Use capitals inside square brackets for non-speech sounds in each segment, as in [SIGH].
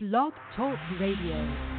Blog Talk Radio.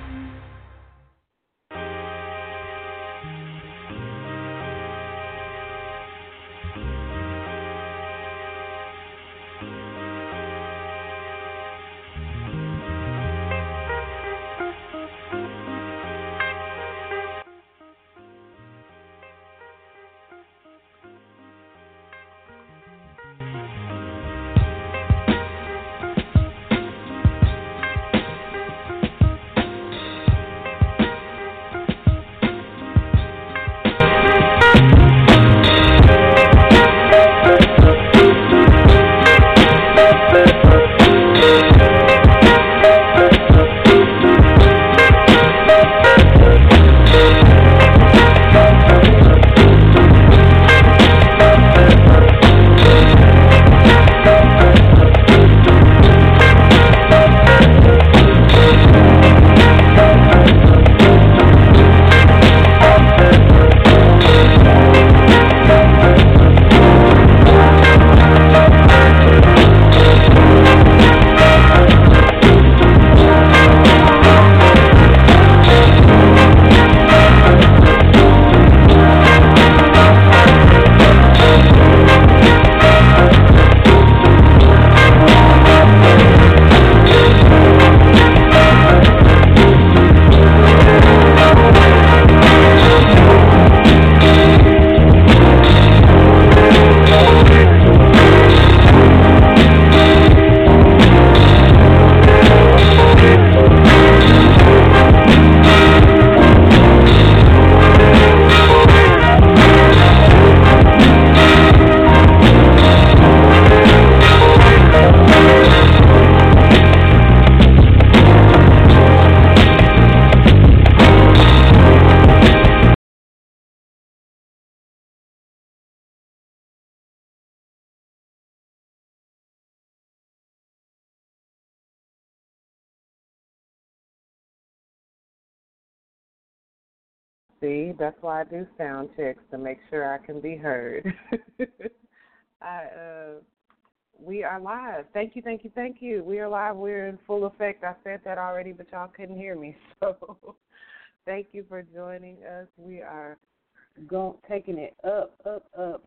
See, that's why I do sound checks to make sure I can be heard. [LAUGHS] I uh we are live. Thank you, thank you, thank you. We are live. We're in full effect. I said that already, but y'all couldn't hear me. [LAUGHS] So thank you for joining us. We are going taking it up, up, up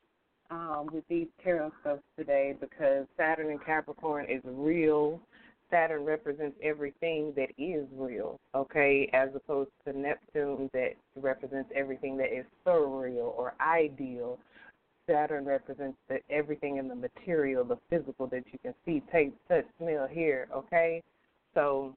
um, with these tarot stuff today because Saturn and Capricorn is real Saturn represents everything that is real, okay, as opposed to Neptune that represents everything that is surreal or ideal. Saturn represents the, everything in the material, the physical that you can see, taste, touch, smell, hear, okay? So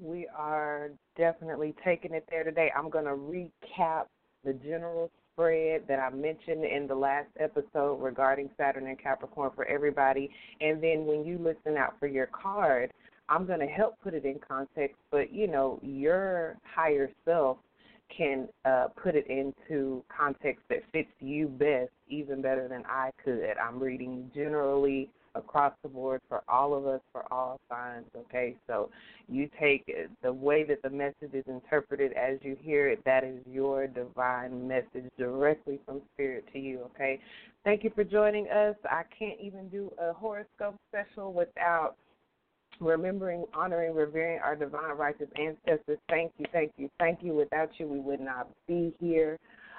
we are definitely taking it there today. I'm going to recap the general spread that I mentioned in the last episode regarding Saturn and Capricorn for everybody. And then when you listen out for your card, I'm going to help put it in context, but you know, your higher self can uh, put it into context that fits you best, even better than I could. I'm reading generally across the board for all of us, for all signs, okay? So you take the way that the message is interpreted as you hear it, that is your divine message directly from Spirit to you, okay? Thank you for joining us. I can't even do a horoscope special without remembering, honoring, revering our divine righteous ancestors. Thank you, thank you, thank you. Without you, we would not be here.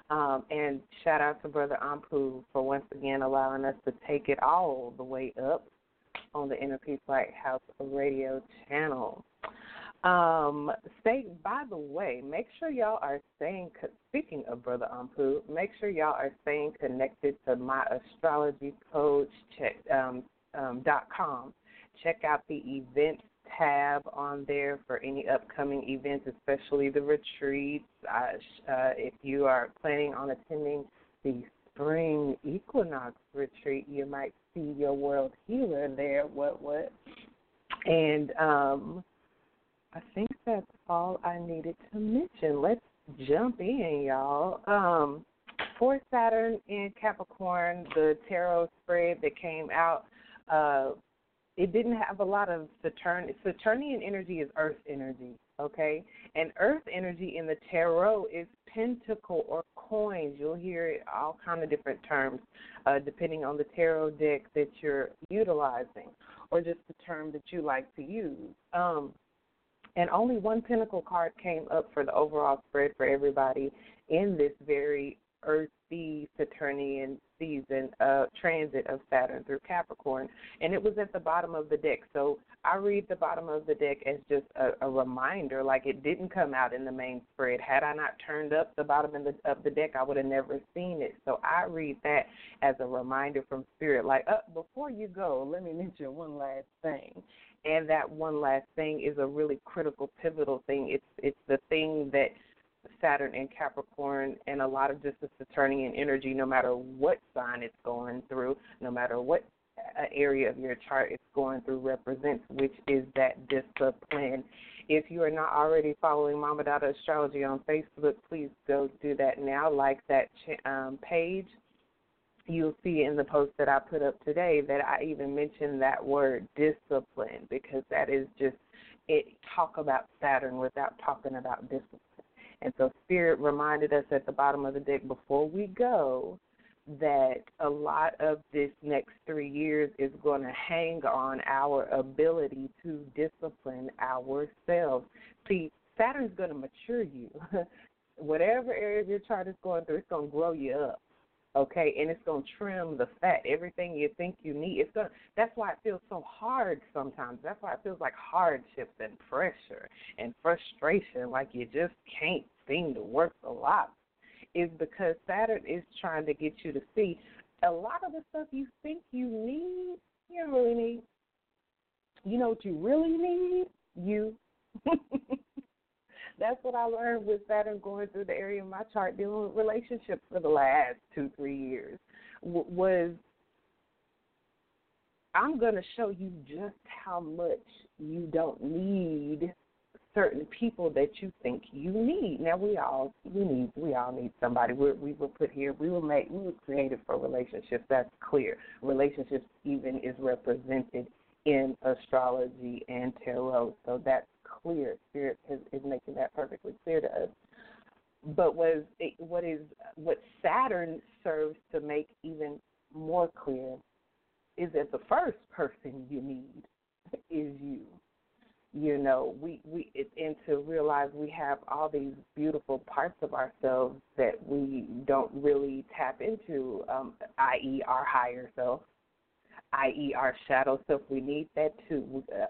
Um, and shout out to Brother Ampu for once again allowing us to take it all the way up on the Inner Peace Lighthouse radio channel. Um, say, by the way, make sure y'all are staying, speaking of Brother Ampu, make sure y'all are staying connected to my astrology coach check, um, um, dot com. Check out the events tab on there for any upcoming events, especially the retreats. Uh, if you are planning on attending the spring equinox retreat, you might see your world healer there. What, what? And um, I think that's all I needed to mention. Let's jump in, y'all. Um, for Saturn in Capricorn, the tarot spread that came out uh, it didn't have a lot of Saturn. Saturnian energy is Earth energy, okay? And Earth energy in the tarot is pentacle or coins. You'll hear all kind of different terms uh, depending on the tarot deck that you're utilizing, or just the term that you like to use. Um, And only one Pentacle card came up for the overall spread for everybody in this very earthy Saturnian season uh, transit of Saturn through Capricorn, and it was at the bottom of the deck. So I read the bottom of the deck as just a, a reminder, like it didn't come out in the main spread. Had I not turned up the bottom of the, of the deck, I would have never seen it. So I read that as a reminder from Spirit, like, uh, before you go, let me [LAUGHS] mention one last thing. And that one last thing is a really critical, pivotal thing. It's it's the thing that Saturn and Capricorn and a lot of just the Saturnian energy, no matter what sign it's going through, no matter what uh, area of your chart it's going through represents, which is that discipline. If you are not already following Mama Dada Astrology on Facebook, please go do that now. Like that um, page. You'll see in the post that I put up today that I even mentioned that word discipline because that is just it talk about Saturn without talking about discipline. And so Spirit reminded us at the bottom of the deck before we go that a lot of this next three years is going to hang on our ability to discipline ourselves. See, Saturn's going to mature you. [LAUGHS] Whatever area of your chart is going through, it's going to grow you up okay and it's to trim the fat everything you think you need. It's to that's why it feels so hard sometimes. That's why it feels like hardships and pressure and frustration like you just can't seem to work the lot is because saturn is trying to get you to see a lot of the stuff you think you need you don't really need. You know what you really need? You [LAUGHS] that's what I learned with Saturn going through the area of my chart dealing with relationships for the last two, three years. Was I'm going to show you just how much you don't need certain people that you think you need. Now we all we need we all need somebody. we we were put here. We were made. We were created for relationships. That's clear. Relationships even is represented in astrology and tarot. So that's clear. Spirit is, is making that perfectly clear to us. But was what is what Saturn serves to make even more clear is that the first person you need is you. You know, we we and to realize we have all these beautiful parts of ourselves that we don't really tap into, um, i.e., our higher self, i.e., our shadow self. We need that too. Uh,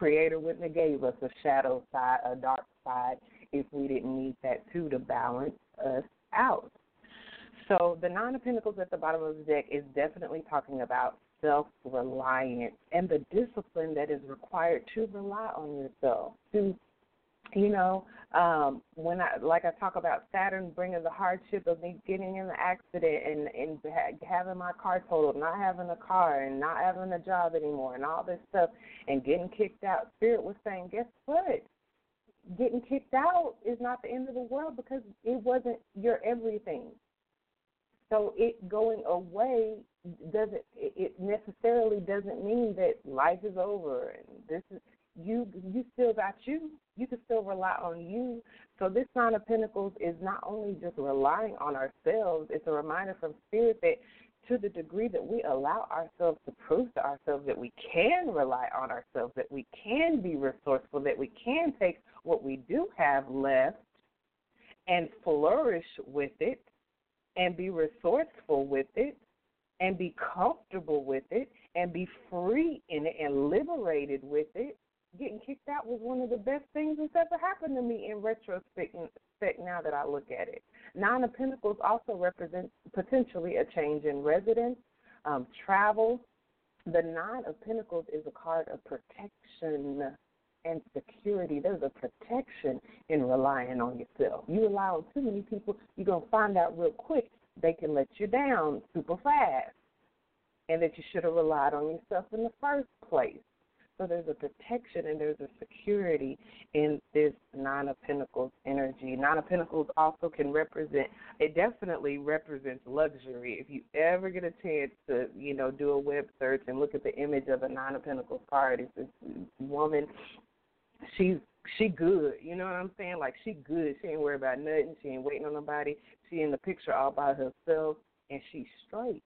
Creator wouldn't have gave us a shadow side, a dark side, if we didn't need that too to balance us out. So the Nine of Pentacles at the bottom of the deck is definitely talking about self reliance and the discipline that is required to rely on yourself, to you know, um, when I like I talk about Saturn bringing the hardship of me getting in the accident and and ha- having my car totaled, not having a car and not having a job anymore, and all this stuff, and getting kicked out. Spirit was saying, guess what? Getting kicked out is not the end of the world because it wasn't your everything. So it going away doesn't it necessarily doesn't mean that life is over and this is you you still got you. You can still rely on you. So this nine of pentacles is not only just relying on ourselves, it's a reminder from spirit that to the degree that we allow ourselves to prove to ourselves that we can rely on ourselves, that we can be resourceful, that we can take what we do have left and flourish with it and be resourceful with it and be comfortable with it and be free in it and liberated with it getting kicked out was one of the best things that's ever happened to me in retrospect now that I look at it. Nine of Pentacles also represents potentially a change in residence, um, travel. The Nine of Pentacles is a card of protection and security. There's a protection in relying on yourself. You rely on too many people, you're going to find out real quick they can let you down super fast and that you should have relied on yourself in the first place. So there's a protection and there's a security in this Nine of Pentacles energy. Nine of Pentacles also can represent, it definitely represents luxury. If you ever get a chance to, you know, do a web search and look at the image of a Nine of Pentacles card, it's this woman, she's she good. You know what I'm saying? Like she good. She ain't worried about nothing. She ain't waiting on nobody. She in the picture all by herself and she's straight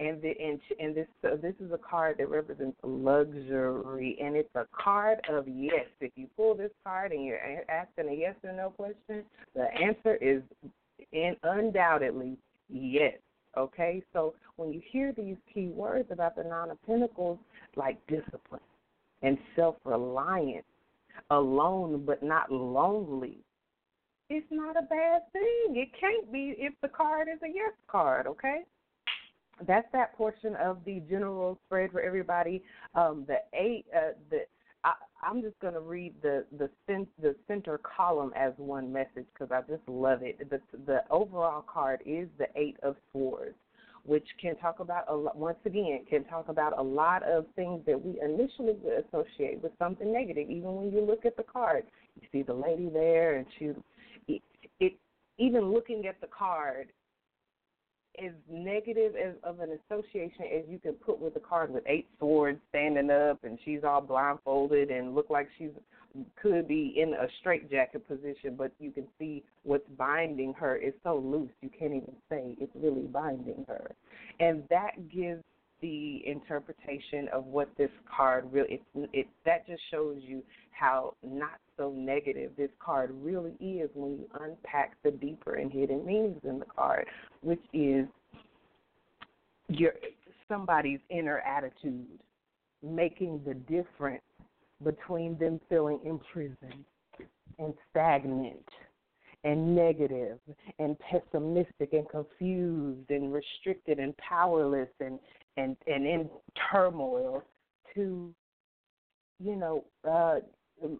and the and, and this so this is a card that represents luxury, and it's a card of yes. If you pull this card and you're asking a yes or no question, the answer is undoubtedly yes. Okay, so when you hear these key words about the Nine of Pentacles, like discipline and self-reliance, alone but not lonely, it's not a bad thing. It can't be if the card is a yes card. Okay that's that portion of the general spread for everybody. Um, the eight, uh, the I, I'm just going to read the the cent, the center column as one message because I just love it. The the overall card is the eight of swords, which can talk about a lot, once again can talk about a lot of things that we initially would associate with something negative. Even when you look at the card, you see the lady there, and she it, it even looking at the card as negative as of an association as you can put with a card with eight swords standing up and she's all blindfolded and look like she's could be in a straitjacket position, but you can see what's binding her. Is so loose you can't even say it's really binding her, and that gives the interpretation of what this card really it, it that just shows you how not so negative this card really is when you unpack the deeper and hidden meanings in the card, which is your somebody's inner attitude making the difference between them feeling imprisoned and stagnant and negative and pessimistic and confused and restricted and powerless and and and in turmoil to you know uh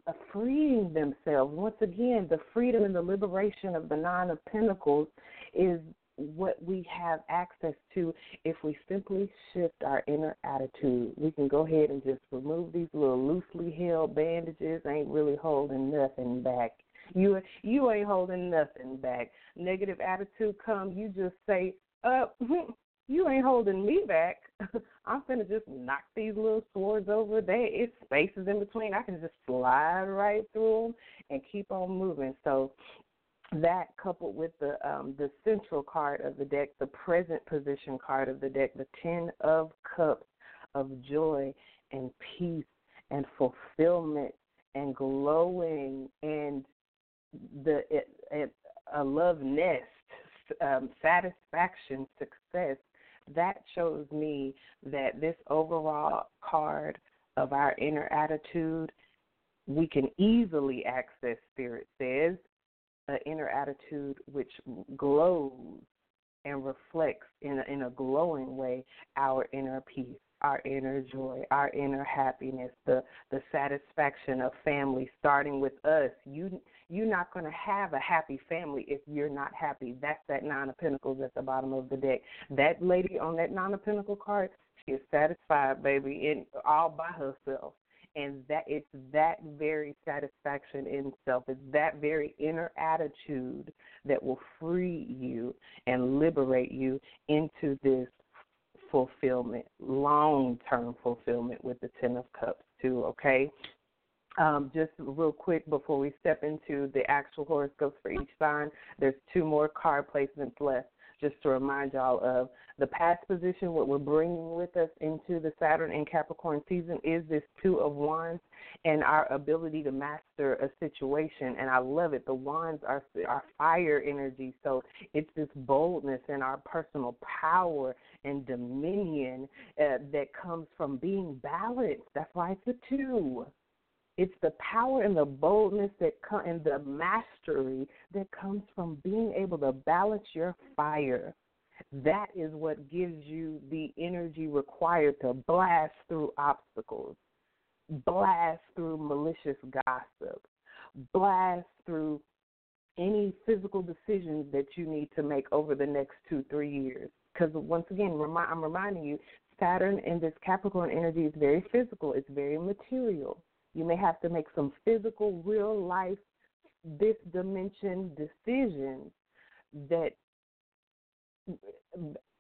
uh, freeing themselves. Once again, the freedom and the liberation of the Nine of Pentacles is what we have access to if we simply shift our inner attitude. We can go ahead and just remove these little loosely held bandages. Ain't really holding nothing back. You you ain't holding nothing back. Negative attitude come, you just say, "Uh, [LAUGHS] you ain't holding me back. [LAUGHS] I'm gonna just knock these little swords over there. It's spaces in between. I can just slide right through them and keep on moving. So that coupled with the um, the central card of the deck, the present position card of the deck, the Ten of Cups of joy and peace and fulfillment and glowing and the it, it, a love nest, um, satisfaction, success that shows me that this overall card of our inner attitude, we can easily access, Spirit says, an inner attitude which glows and reflects in a, in a glowing way our inner peace, our inner joy, our inner happiness, the the satisfaction of family starting with us. You you're not going to have a happy family if you're not happy. That's that nine of pentacles at the bottom of the deck. That lady on that nine of pentacle card, she is satisfied, baby, in all by herself. And that it's that very satisfaction in self, it's that very inner attitude that will free you and liberate you into this fulfillment, long term fulfillment with the Ten of Cups, too, okay? Um, just real quick before we step into the actual horoscopes for each sign, there's two more card placements left. Just to remind y'all of the past position, what we're bringing with us into the Saturn and Capricorn season is this Two of Wands and our ability to master a situation. And I love it. The wands are our fire energy, so it's this boldness and our personal power and dominion uh, that comes from being balanced. That's why it's a two. It's the power and the boldness that come and the mastery that comes from being able to balance your fire. That is what gives you the energy required to blast through obstacles, blast through malicious gossip, blast through any physical decisions that you need to make over the next two, three years. Because once again, I'm reminding you, Saturn and this Capricorn energy is very physical, it's very material. You may have to make some physical, real life, this dimension decisions that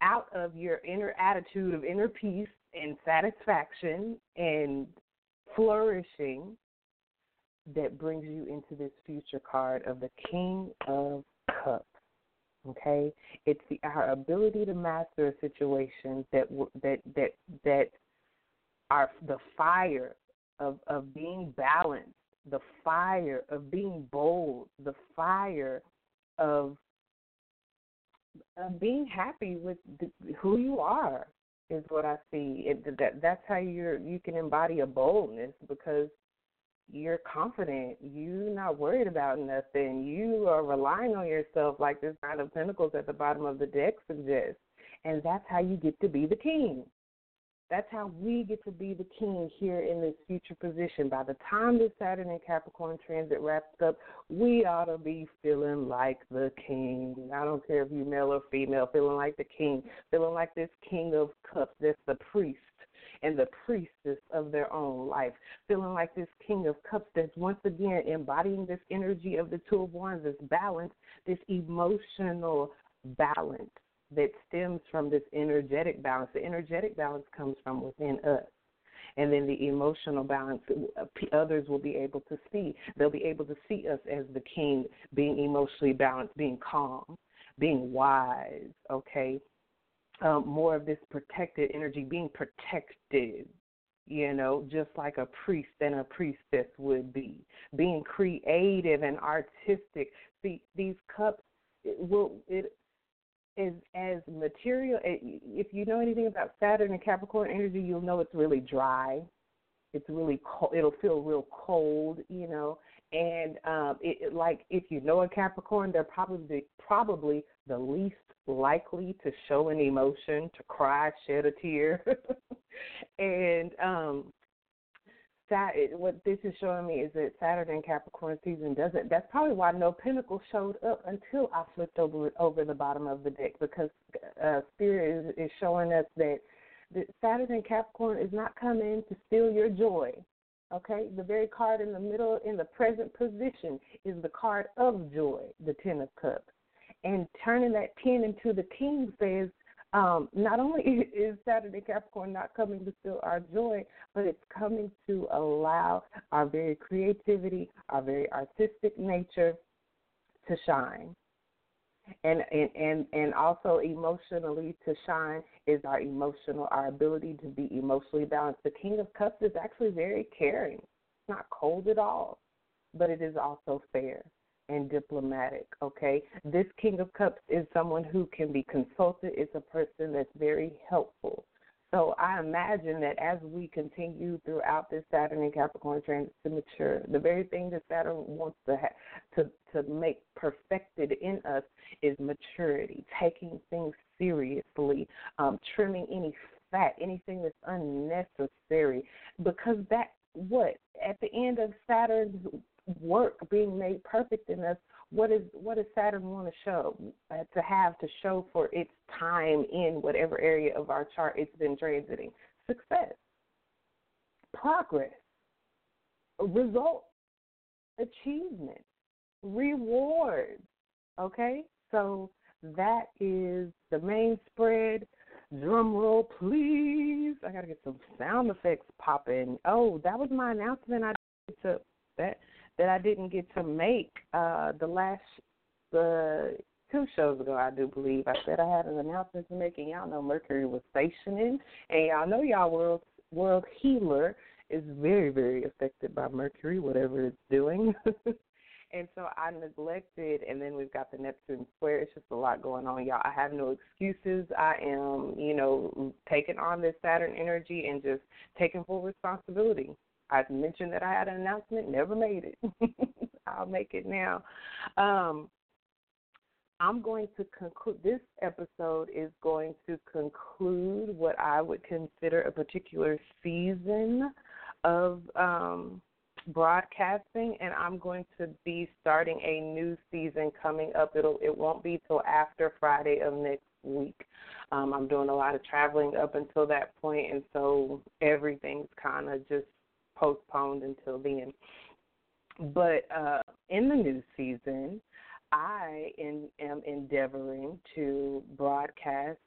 out of your inner attitude of inner peace and satisfaction and flourishing that brings you into this future card of the King of Cups. Okay, it's the our ability to master a situation that that that that our the fire of of being balanced, the fire of being bold, the fire of of being happy with the, who you are is what I see. It, that that's how you're you can embody a boldness because you're confident. You're not worried about nothing. You are relying on yourself, like this Nine of Pentacles at the bottom of the deck suggests, and that's how you get to be the king. That's how we get to be the king here in this future position. By the time this Saturn and Capricorn transit wraps up, we ought to be feeling like the king. I don't care if you're male or female, feeling like the king, feeling like this king of cups, that's the priest and the priestess of their own life, feeling like this king of cups that's once again embodying this energy of the two of wands, this balance, this emotional balance that stems from this energetic balance. The energetic balance comes from within us. And then the emotional balance, uh, others will be able to see. They'll be able to see us as the king, being emotionally balanced, being calm, being wise, okay? Um, more of this protected energy, being protected, you know, just like a priest and a priestess would be. Being creative and artistic. See, these cups it will it is as material. Eh, if you know anything about Saturn and Capricorn energy, you'll know it's really dry. It's really cold. It'll feel real cold, you know. And um, it, it, like if you know a Capricorn, they're probably probably the least likely to show an emotion, to cry, shed a tear. [LAUGHS] and um, what this is showing me is that Saturn and Capricorn season doesn't. That's probably why no Pentacle showed up until I flipped over over the bottom of the deck because uh, Spirit is, is showing us that that Saturn and Capricorn is not coming to steal your joy. Okay, the very card in the middle in the present position is the card of joy, the Ten of Cups, and turning that ten into the King says um, not only [LAUGHS] is Saturday Capricorn not coming to steal our joy, but it's coming to allow our very creativity, our very artistic nature to shine. And, and and and also emotionally to shine is our emotional our ability to be emotionally balanced. The King of Cups is actually very caring. It's not cold at all, but it is also fair and diplomatic, okay? This King of Cups is someone who can be consulted, it's a person that's very helpful. So I imagine that as we continue throughout this Saturn and Capricorn transit to mature, the very thing that Saturn wants to ha- to to make perfected in us is maturity, taking things seriously, um, trimming any fat, anything that's unnecessary, because that what at the end of Saturn's work being made perfect in us, what is what does Saturn want to show uh, to have to show for its time in whatever area of our chart it's been transiting? Success, progress, results, achievement, rewards. Okay, so that is the main spread. Drum roll, please. I gotta get some sound effects popping. Oh, that was my announcement. I did to that that I didn't get to make uh, the last the two shows ago, I do believe. I said I had an announcement to make, and y'all know Mercury was stationing, and y'all know y'all world world healer is very very affected by Mercury, whatever it's doing. [LAUGHS] and so I neglected, and then we've got the Neptune square. It's just a lot going on, y'all. I have no excuses. I am, you know, taking on this Saturn energy and just taking full responsibility. I mentioned that I had an announcement, never made it. [LAUGHS] I'll make it now. Um, I'm going to conclude this episode is going to conclude what I would consider a particular season of um, broadcasting, and I'm going to be starting a new season coming up. It'll it won't be till after Friday of next week. Um, I'm doing a lot of traveling up until that point, and so everything's kind of just postponed until then. But uh, in the new season, I in, am endeavoring to broadcast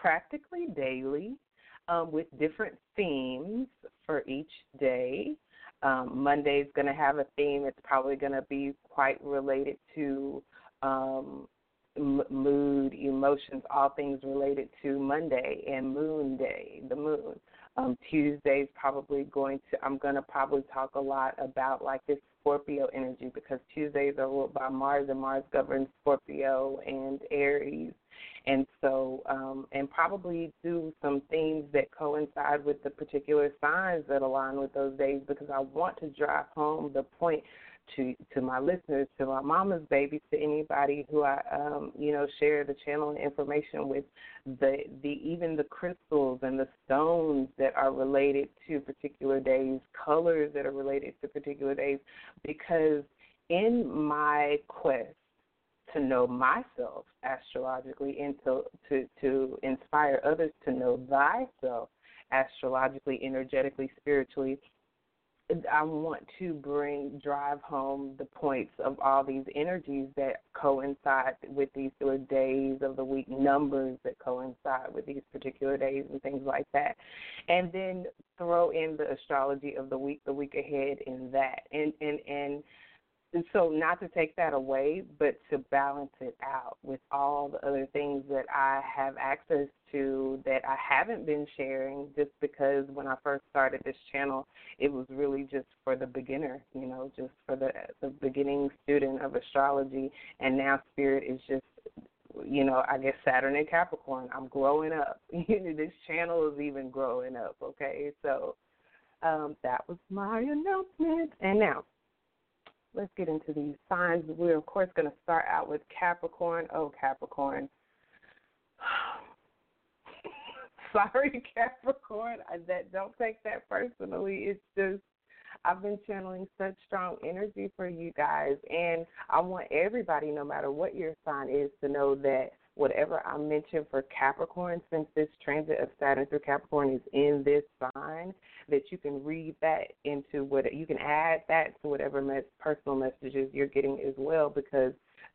practically daily um, with different themes for each day. Um, Monday's going to have a theme. It's probably going to be quite related to um, mood, emotions, all things related to Monday and Moon Day, the moon. Um, Tuesday's probably going to. I'm going to probably talk a lot about like this Scorpio energy because Tuesdays are ruled by Mars and Mars governs Scorpio and Aries. And so, um, and probably do some themes that coincide with the particular signs that align with those days because I want to drive home the point to to my listeners, to my mama's babies, to anybody who I um, you know share the channel and information with, the the even the crystals and the stones that are related to particular days, colors that are related to particular days, because in my quest to know myself astrologically and to to to inspire others to know thyself astrologically, energetically, spiritually, I want to bring drive home the points of all these energies that coincide with these particular days of the week, numbers that coincide with these particular days, and things like that, and then throw in the astrology of the week, the week ahead, in that, and and and and so, not to take that away, but to balance it out with all the other things that I have access to that I haven't been sharing just because when I first started this channel, it was really just for the beginner, you know, just for the the beginning student of astrology, and now spirit is just you know, I guess Saturn and Capricorn. I'm growing up. [LAUGHS] this channel is even growing up, okay? So um that was my announcement. And now let's get into these signs. We're of course going to start out with Capricorn. Oh, Capricorn. [SIGHS] Sorry, [LAUGHS] Capricorn. I, that don't take that personally. It's just I've been channeling such strong energy for you guys, and I want everybody, no matter what your sign is, to know that whatever I mentioned for Capricorn, since this transit of Saturn through Capricorn is in this sign, that you can read that into what you can add that to whatever mes- personal messages you're getting as well, because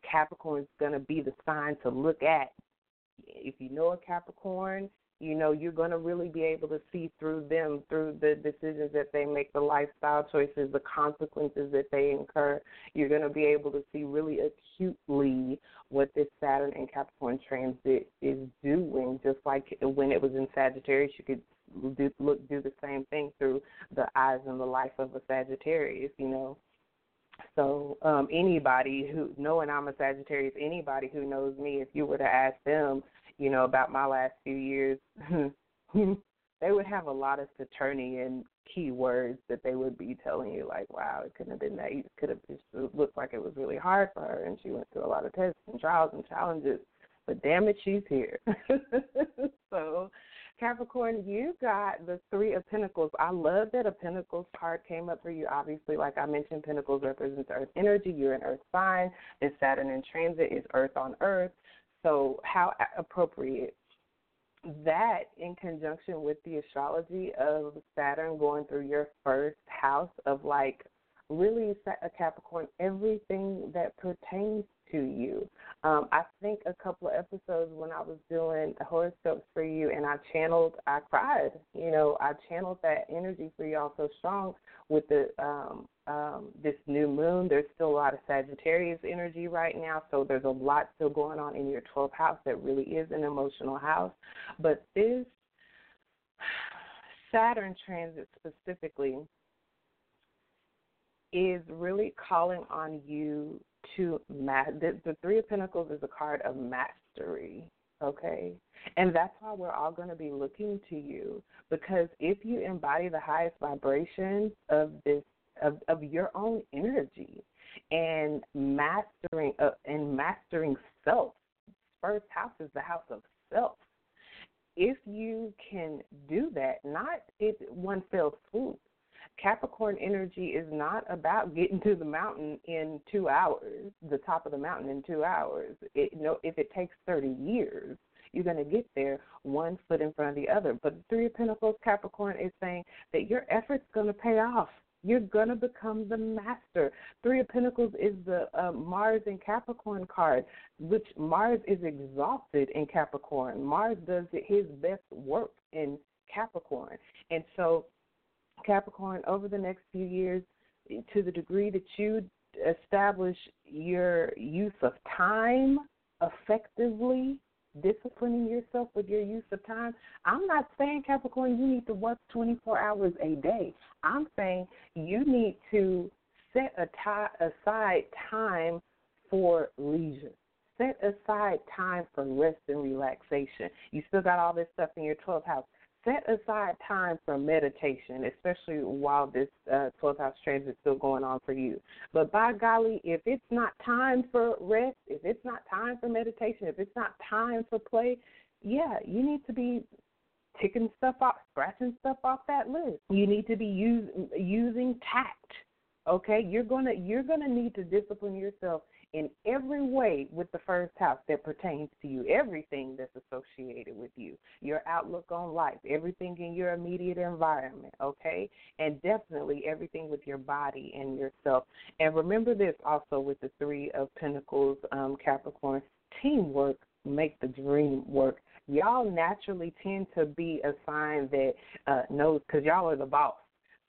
Capricorn is going to be the sign to look at. If you know a Capricorn, you know you're going to really be able to see through them through the decisions that they make the lifestyle choices the consequences that they incur. You're going to be able to see really acutely what this saturn and capricorn transit is doing. Just like when it was in sagittarius you could do, look do the same thing through the eyes and the life of a sagittarius you know? So um anybody who knowing I'm a Sagittarius, anybody who knows me, if you were to ask them, you know, about my last few years, [LAUGHS] they would have a lot of Saturnian keywords that they would be telling you, like, wow, it couldn't have been that. It could have just looked like it was really hard for her, and she went through a lot of tests and trials and challenges. But damn it, she's here. [LAUGHS] so, Capricorn, you got the Three of Pentacles. I love that a Pentacles card came up for you. Obviously, like I mentioned, Pentacles represents Earth energy. You're an Earth sign. This Saturn in transit is Earth on Earth. So, how appropriate that in conjunction with the astrology of Saturn going through your first house of like really a Capricorn, everything that pertains to you. Um, I think a couple of episodes when I was doing horoscopes for you and I channeled, I cried. You know, I channeled that energy for y'all so strong with the um, um, this new moon. There's still a lot of Sagittarius energy right now, so there's a lot still going on in your 12th house that really is an emotional house. But this Saturn transit specifically is really calling on you to ma- the, the Three of Pentacles is a card of mastery, okay? And that's why we're all going to be looking to you because if you embody the highest vibration of this of, of your own energy and mastering uh, and mastering self, first house is the house of self. If you can do that, not it one fell swoop, Capricorn energy is not about [LAUGHS] getting to the mountain in two hours, the top of the mountain in two hours. It, you know, if it takes 30 years, you're going to get there one foot in front of the other. But the Three of Pentacles Capricorn is saying that your effort's going to pay off. You're going to become the master. Three of Pentacles is the uh, Mars in Capricorn card, which Mars is exalted in Capricorn. Mars does his best work in Capricorn. And so Capricorn, over the next few years, to the degree that you establish your use of time effectively disciplining yourself with your use of time. I'm not saying, Capricorn, you need to work 24 hours a day. I'm saying you need to set aside time for leisure. Set aside time for rest and relaxation. You still got all this stuff in your 12th house set aside time for meditation, especially while this uh, 12th house transit is still going on for you. But by golly, if it's not time for rest, if it's not time for meditation, if it's not time for play, yeah, you need to be ticking stuff off, scratching stuff off that list. You need to be use, using tact. Okay, you're gonna you're gonna need to discipline yourself in every way with the first house that pertains to you, everything that's associated with you, your outlook on life, everything in your immediate environment, okay? And definitely everything with your body and yourself. And remember this also with the Three of Pentacles, um, Capricorn teamwork make the dream work. Y'all naturally tend to be a sign that uh, knows, because y'all are the boss.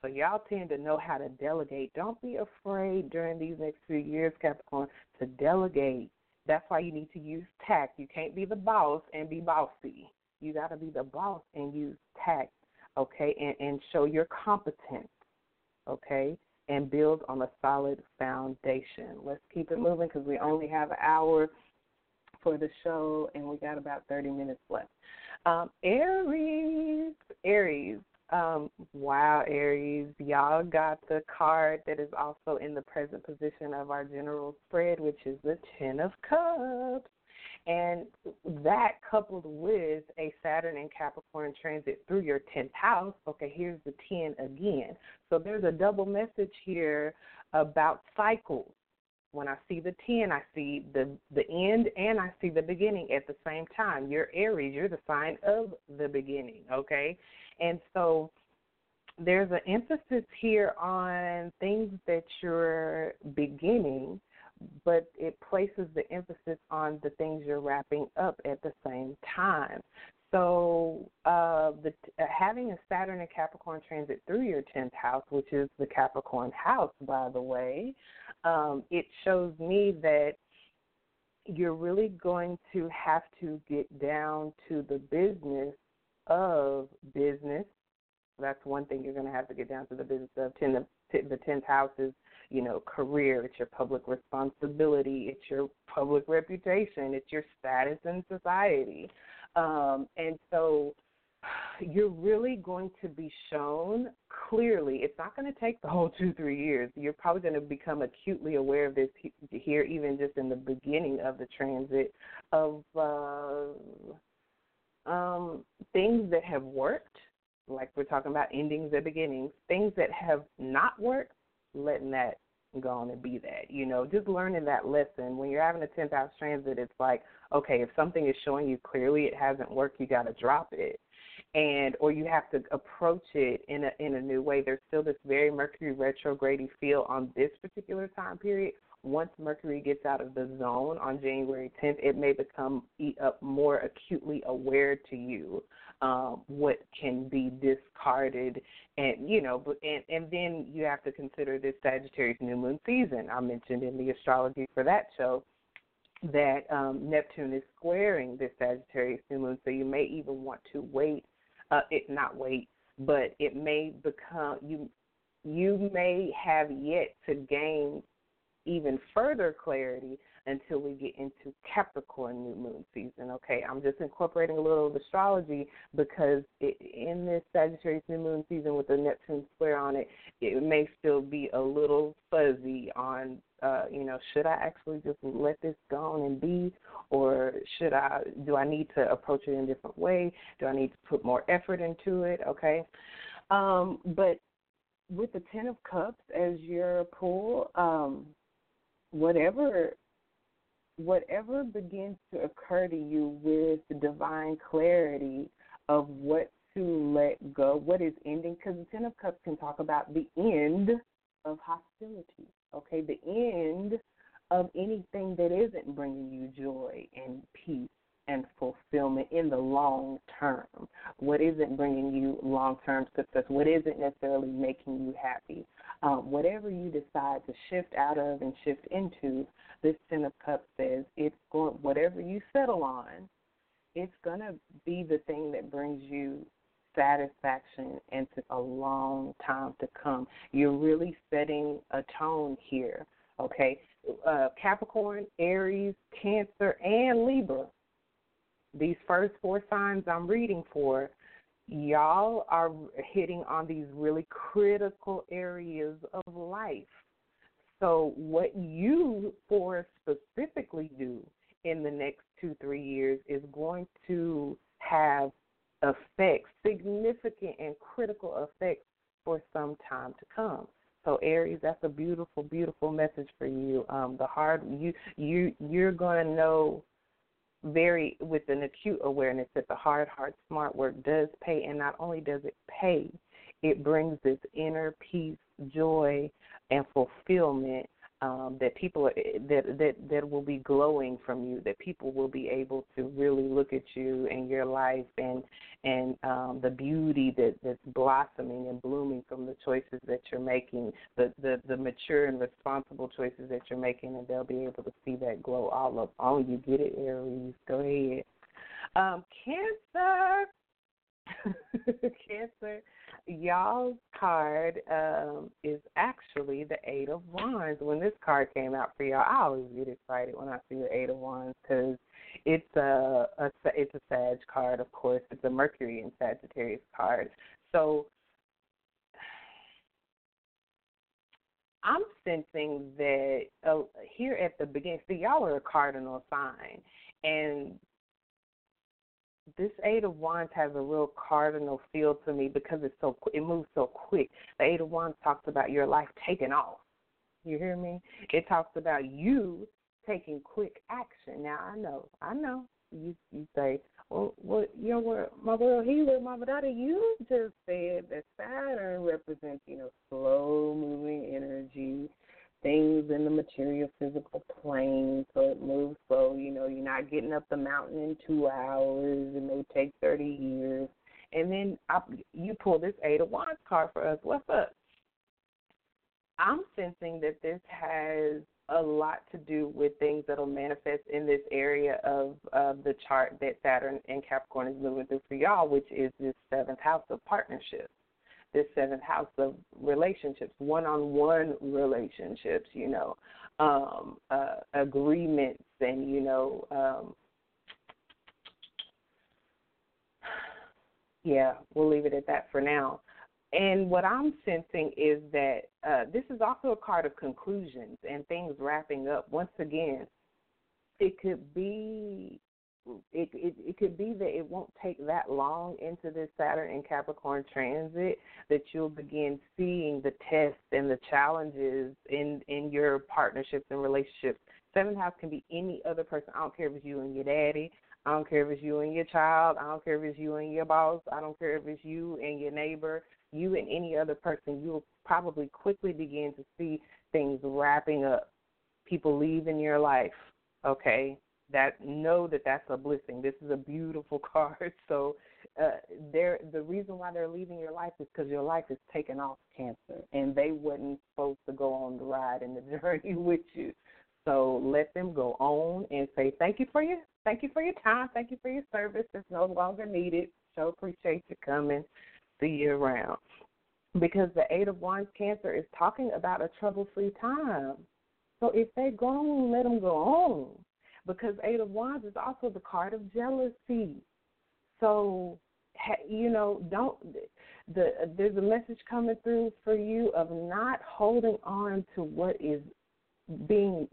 So y'all tend to know how to delegate. Don't be afraid during these next few years, Capricorn, to delegate. That's why you need to use tact. You can't be the boss and be bossy. You got to be the boss and use tact, okay, and, and show your competence, okay, and build on a solid foundation. Let's keep it moving because we only have an hour for the show and we got about 30 minutes left. Um, Aries, Aries, um, wow, Aries, y'all got the card that is also in the present position of our general spread, which is the Ten of Cups. And that coupled with a Saturn and Capricorn transit through your 10th house, okay, here's the 10 again. So there's a double message here about cycles. When I see the 10, I see the the end and I see the beginning at the same time. You're Aries, you're the sign of the beginning, okay? And so there's an emphasis here on things that you're beginning, but it places the emphasis on the things you're wrapping up at the same time. So, uh, the, uh, having a Saturn and Capricorn transit through your 10th house, which is the Capricorn house, by the way, um, it shows me that you're really going to have to get down to the business of business. That's one thing you're going to have to get down to the business of. Ten, the, the tenth house is, you know, career. It's your public responsibility. It's your public reputation. It's your status in society. Um, and so you're really going to be shown clearly. It's not going to take the whole two, three years. You're probably going to become acutely aware of this here, even just in the beginning of the transit of uh, um, things that have worked, like we're talking about endings and beginnings, things that have not worked, letting that go on and be that. You know, just learning that lesson. When you're having a 10th house transit, it's like, okay, if something is showing you clearly it hasn't worked, you got to drop it. And or you have to approach it in a in a new way. There's still this very Mercury retrograde feel on this particular time period once Mercury gets out of the zone on January 10th, it may become eat up uh, more acutely aware to you um, what can be discarded, and you know, but and and then you have to consider this Sagittarius new moon season. I mentioned in the astrology for that show that um, Neptune is squaring this Sagittarius new moon, so you may even want to wait. Uh, it not wait, but it may become you. You may have yet to gain even further clarity until we get into Capricorn new moon season. Okay, I'm just incorporating a little of astrology because it, in this Sagittarius new moon season with the Neptune square on it, it may still be a little fuzzy on, uh, you know, should I actually just let this go on and be, or should I? Do I need to approach it in a different way? Do I need to put more effort into it? Okay, um, but with the Ten of Cups as your pull, um, whatever whatever begins to occur to you with the divine clarity of what to let go, what is ending, because the Ten of Cups can talk about the end of hostility, okay, the end of anything that isn't bringing you joy and peace and fulfillment in the long term. What isn't bringing you long term success? What isn't necessarily making you happy? Um, whatever you decide to shift out of and shift into, this Ten of Cups says it's going. Whatever you settle on, it's to be the thing that brings you satisfaction into a long time to come. You're really setting a tone here, okay? Uh, Capricorn, Aries, Cancer, and Libra. These first four signs I'm reading for, y'all are hitting on these really critical areas of life. So, what you four specifically do in the next two, three years is going to have effects, significant and critical effects for some time to come. So Aries, that's a beautiful, beautiful message for you. Um, the hard you you you're gonna know very with an acute awareness that the hard, hard, smart work does pay, and not only does it pay, it brings this inner peace, joy, and fulfillment um, that people that that that will be glowing from you. That people will be able to really look at you and your life and and um, the beauty that that's blossoming and blooming from the choices that you're making, the, the the mature and responsible choices that you're making, and they'll be able to see that glow all up on you. Get it, Aries? Go ahead. Um, cancer. [LAUGHS] cancer y'all's card um, is actually the Eight of Wands. When this card came out for y'all, I always get excited when I see the Eight of Wands because it's a, a it's a Sag card, of course. It's a Mercury and Sagittarius card. So I'm sensing that uh, here at the beginning, see, y'all are a cardinal sign, and this Eight of Wands has a real cardinal feel to me because it's so it moves so quick. The Eight of Wands talks about your life taking off. You hear me? It talks about you taking quick action. Now I know, I know. You you say, well, what you know, what my world healer, Mama Dada, you just said that Saturn represents you know slow moving energy things in the material physical plane so it moves slow you know you're not getting up the mountain in two hours it may take thirty years. And then I, you pull this eight of wands card for us what's up? I'm sensing that this has a lot to do with things that'll manifest in this area of of the chart that saturn and capricorn is moving through for y'all which is this seventh house of partnerships this seventh house of relationships, one on one relationships, you know, um, uh, agreements, and, you know, um, yeah, we'll leave it at that for now. And what I'm sensing is that uh, this is also a card of conclusions and things wrapping up. Once again, it could be it, it it could be that it won't take that long into this Saturn and Capricorn transit that you'll begin seeing the tests and the challenges in in your partnerships and relationships. Seventh house can be any other person. I don't care if it's you and your daddy. I don't care if it's you and your child. I don't care if it's you and your boss. I don't care if it's you and your neighbor. You and any other person, you'll probably quickly begin to see things wrapping up. People leaving your life. Okay, that know that that's a blessing. This is a beautiful [LAUGHS] card. So uh, they're, the reason why they're leaving your life is because your life is taken off cancer, and they wasn't supposed to go on the ride and the [LAUGHS] journey with you. So let them go on and say thank you for your thank you for your time, thank you for your service. It's no longer needed. So appreciate you coming. See you around. Because the Eight of Wands Cancer is talking about a trouble-free time. So if they go on, let them go on because Eight of Wands is also the card of jealousy. So, you know, don't the there's a message coming through for you of not holding on to what is being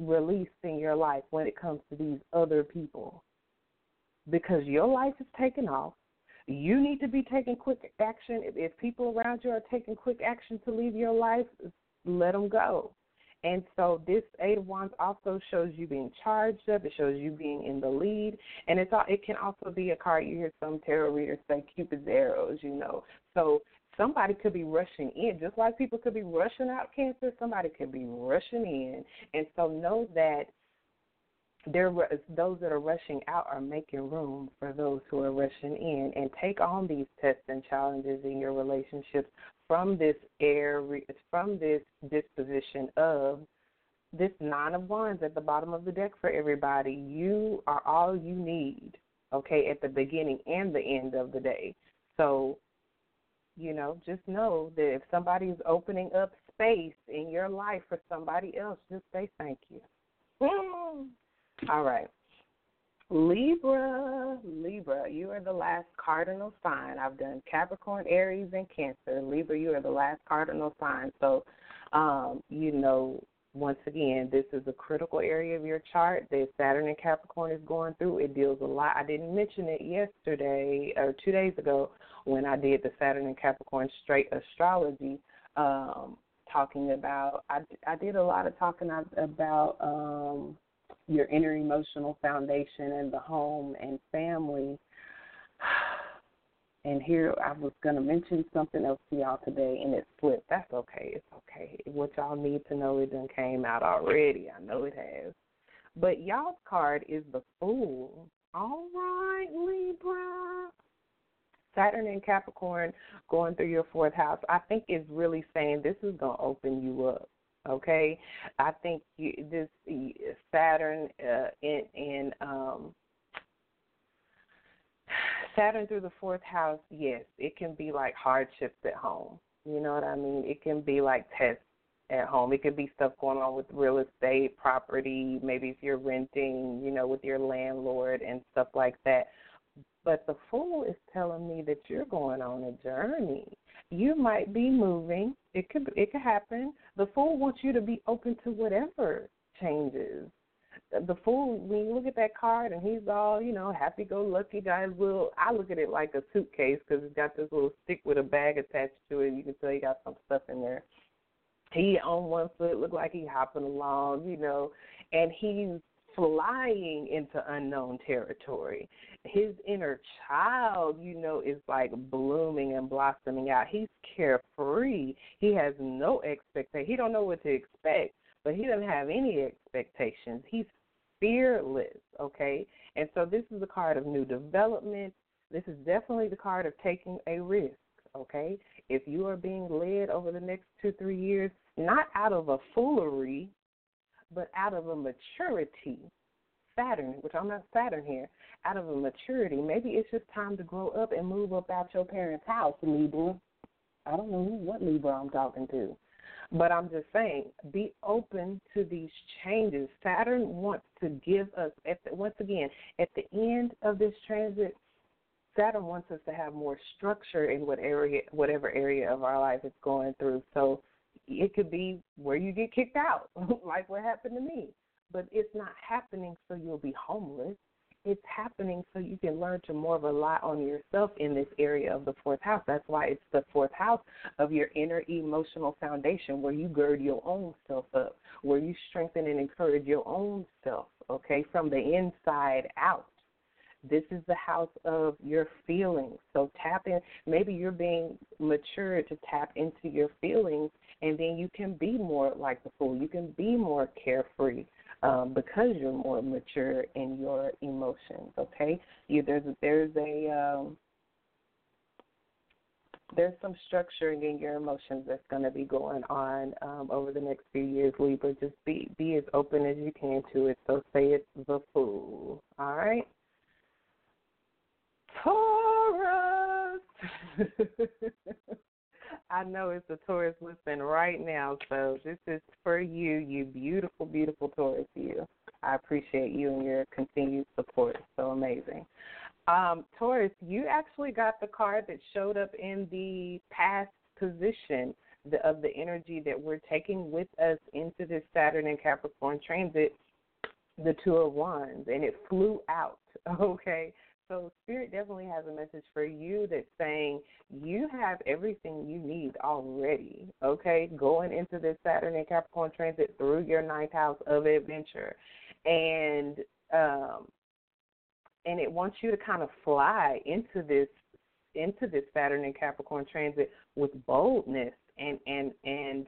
released in your life when it comes to these other people. Because your life is taking off. You need to be taking quick action. If, if people around you are taking quick action to leave your life, let them go. And so this Eight of Wands also shows you being charged up. It shows you being in the lead, and it's all, it can also be a card. You hear some tarot readers say Cupid's arrows, you know. So somebody could be rushing in, just like people could be rushing out Cancer. Somebody could be rushing in, and so know that there those that are rushing out are making room for those who are rushing in and take on these tests and challenges in your relationships from this air, from this disposition of this nine of wands at the bottom of the deck for everybody. You are all you need, okay, at the beginning and the end of the day. So, you know, just know that if somebody's opening up space in your life for somebody else, just say thank you. [LAUGHS] All right. Libra, Libra, you are the last cardinal sign. I've done Capricorn, Aries, and Cancer. Libra, you are the last cardinal sign. So, um, you know, once again, this is a critical area of your chart that Saturn and Capricorn is going through. It deals a lot. I didn't mention it yesterday or two days ago when I did the Saturn and Capricorn straight astrology, um, talking about. I, I did a lot of talking about um, your inner emotional foundation and the home and family. [SIGHS] And here I was going to mention something else to y'all today, and it slipped. That's okay. It's okay. What y'all need to know, it done came out already. I know it has. But y'all's card is the Fool. All right, Libra. Saturn and Capricorn going through your fourth house, I think is really saying this is going to open you up. Okay, I think you, this Saturn uh, in in um, Saturn through the fourth house, yes, it can be like hardships at home. You know what I mean? It can be like tests at home. It could be stuff going on with real estate, property, maybe if you're renting, you know, with your landlord and stuff like that. But the fool is telling me that you're going on a journey. You might be moving. It could it could happen. The fool wants you to be open to whatever changes the fool when you look at that card and he's all you know happy go lucky guys will i look at it like a suitcase because it's got this little stick with a bag attached to it you can tell he got some stuff in there he on one foot look like he hopping along you know and he's flying into unknown territory his inner child you know is like blooming and blossoming out he's carefree he has no expectation he don't know what to expect but he doesn't have any expectations. He's fearless, okay? And so this is the card of new development. This is definitely the card of taking a risk, okay? If you are being led over the next two, three years, not out of a foolery, but out of a maturity, Saturn, which I'm not Saturn here, out of a maturity, maybe it's just time to grow up and move up out your parents' house, Libra. I don't know who, what Libra I'm talking to. But I'm just saying, be open to these changes. Saturn wants to give us, at the, once again, at the end of this transit, Saturn wants us to have more structure in what area, whatever area of our life it's going through. So it could be where you get kicked out, [LAUGHS] like what happened to me. But it's not happening so you'll be homeless it's happening so you can learn to more rely on yourself in this area of the fourth house. That's why it's the fourth house of your inner emotional foundation where you gird your own self up, where you strengthen and encourage your own self, okay, from the inside out. This is the house of your feelings. So tap in. Maybe you're being mature to tap into your feelings, and then you can be more like the fool. You can be more carefree um, because you're more mature in your emotions. Okay, you, there's there's a um, there's some structuring in your emotions that's going to be going on um, over the next few years, Libra. Just be be as open as you can to it. So say it's the fool. All right. Taurus. [LAUGHS] I know it's a Taurus listening right now, so this is for you, you beautiful, beautiful Taurus. You, I appreciate you and your continued support. So amazing. Um, Taurus, you actually got the card that showed up in the past position the, of the energy that we're taking with us into this Saturn and Capricorn transit, the Two of Wands, and it flew out. [LAUGHS] Okay, so Spirit definitely has a message for you that's saying you have everything you need already. Okay, going into this Saturn and Capricorn transit through your ninth house of adventure, and um, and it wants you to kind of fly into this into this Saturn and Capricorn transit with boldness and and and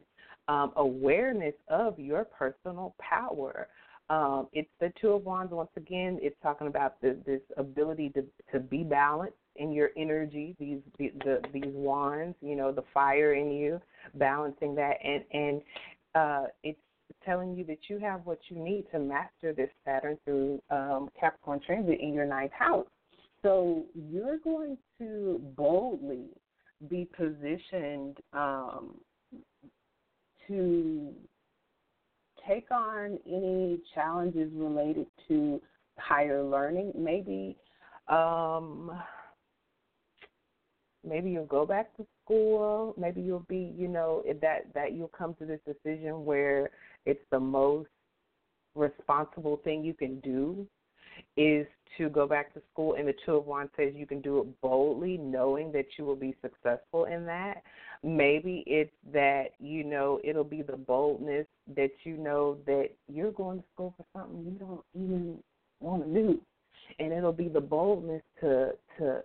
um, awareness of your personal power. Um, it's the Two of Wands once again. It's talking about the, this ability to to be balanced, in your energy, these the, the these wands, you know, the fire in you, balancing that, and and uh, it's telling you that you have what you need to master this Saturn through um, Capricorn transit in your ninth house. So you're going to boldly be positioned um, to take on any challenges related to higher learning. Maybe, um, maybe you'll go back to school. Maybe you'll be, you know, that that you'll come to this decision where it's the most responsible thing you can do is to go back to school and the two of wands says you can do it boldly knowing that you will be successful in that. Maybe it's that you know it'll be the boldness that you know that you're going to school for something you don't even want to do. And it'll be the boldness to to